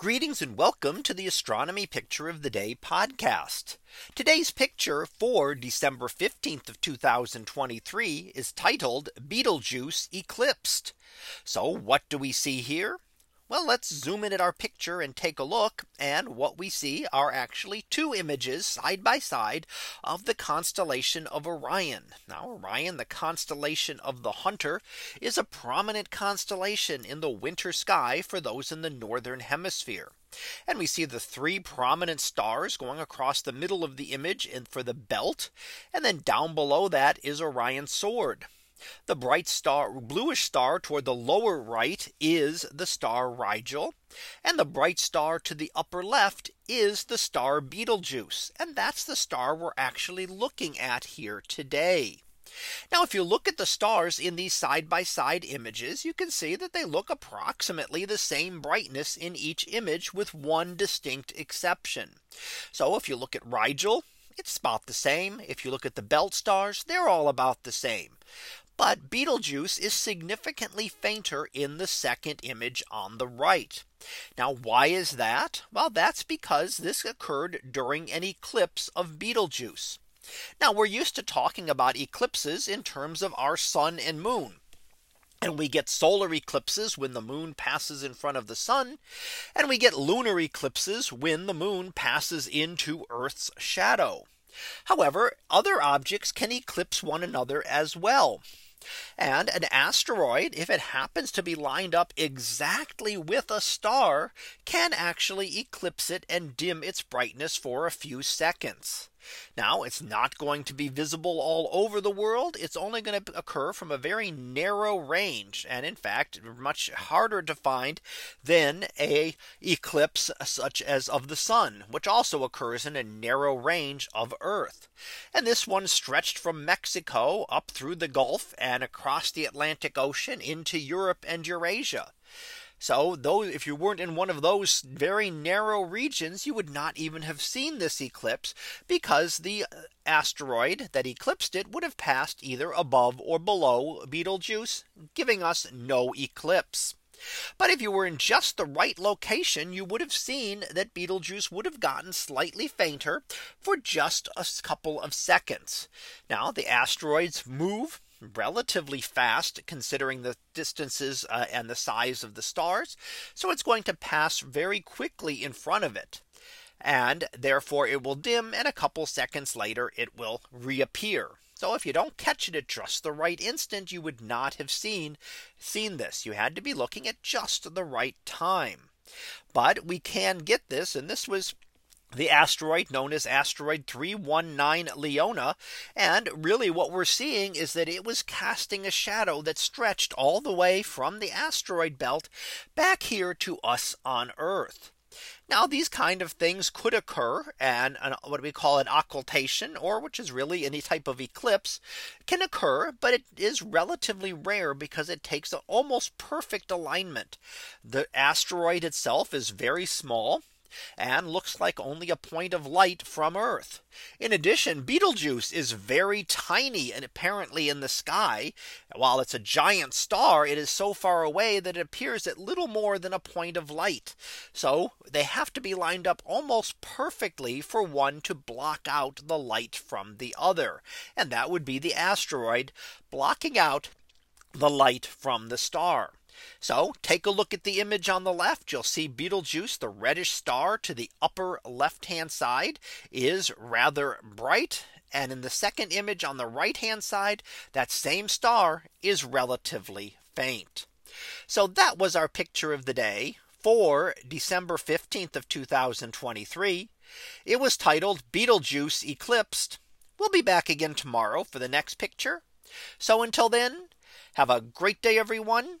Greetings and welcome to the Astronomy Picture of the Day podcast. Today's picture for December 15th of 2023 is titled Betelgeuse eclipsed. So what do we see here? Well, let's zoom in at our picture and take a look. And what we see are actually two images side by side of the constellation of Orion. Now Orion, the constellation of the hunter, is a prominent constellation in the winter sky for those in the northern hemisphere. And we see the three prominent stars going across the middle of the image and for the belt. And then down below that is Orion's sword. The bright star bluish star toward the lower right is the star Rigel. And the bright star to the upper left is the star Betelgeuse. And that's the star we're actually looking at here today. Now if you look at the stars in these side by side images, you can see that they look approximately the same brightness in each image with one distinct exception. So if you look at Rigel, it's about the same. If you look at the belt stars, they're all about the same. But Betelgeuse is significantly fainter in the second image on the right. Now why is that? Well, that's because this occurred during an eclipse of Betelgeuse. Now we're used to talking about eclipses in terms of our sun and moon. And we get solar eclipses when the moon passes in front of the sun. And we get lunar eclipses when the moon passes into Earth's shadow. However, other objects can eclipse one another as well. And an asteroid, if it happens to be lined up exactly with a star, can actually eclipse it and dim its brightness for a few seconds. Now it's not going to be visible all over the world. It's only going to occur from a very narrow range. And in fact, much harder to find than a eclipse uh, such as of the sun, which also occurs in a narrow range of Earth. And this one stretched from Mexico up through the Gulf and across the Atlantic Ocean into Europe and Eurasia. So though if you weren't in one of those very narrow regions, you would not even have seen this eclipse because the uh, asteroid that eclipsed it would have passed either above or below Betelgeuse, giving us no eclipse. But if you were in just the right location, you would have seen that Betelgeuse would have gotten slightly fainter for just a couple of seconds. Now the asteroids move relatively fast considering the distances uh, and the size of the stars. So it's going to pass very quickly in front of it. And therefore it will dim and a couple seconds later it will reappear. So if you don't catch it at just the right instant, you would not have seen seen this. You had to be looking at just the right time. But we can get this. And this was the asteroid known as asteroid 319 Leona. And really what we're seeing is that it was casting a shadow that stretched all the way from the asteroid belt back here to us on Earth. Now these kind of things could occur and an, what we call an occultation or which is really any type of eclipse can occur but it is relatively rare because it takes an almost perfect alignment. The asteroid itself is very small and looks like only a point of light from Earth. In addition, Betelgeuse is very tiny and apparently in the sky. While it's a giant star, it is so far away that it appears at little more than a point of light. So they have to be lined up almost perfectly for one to block out the light from the other. And that would be the asteroid blocking out the light from the star. So take a look at the image on the left. You'll see Betelgeuse, the reddish star to the upper left hand side is rather bright. And in the second image on the right hand side, that same star is relatively faint. So that was our picture of the day for December 15th of 2023. It was titled Betelgeuse eclipsed. We'll be back again tomorrow for the next picture. So until then, have a great day, everyone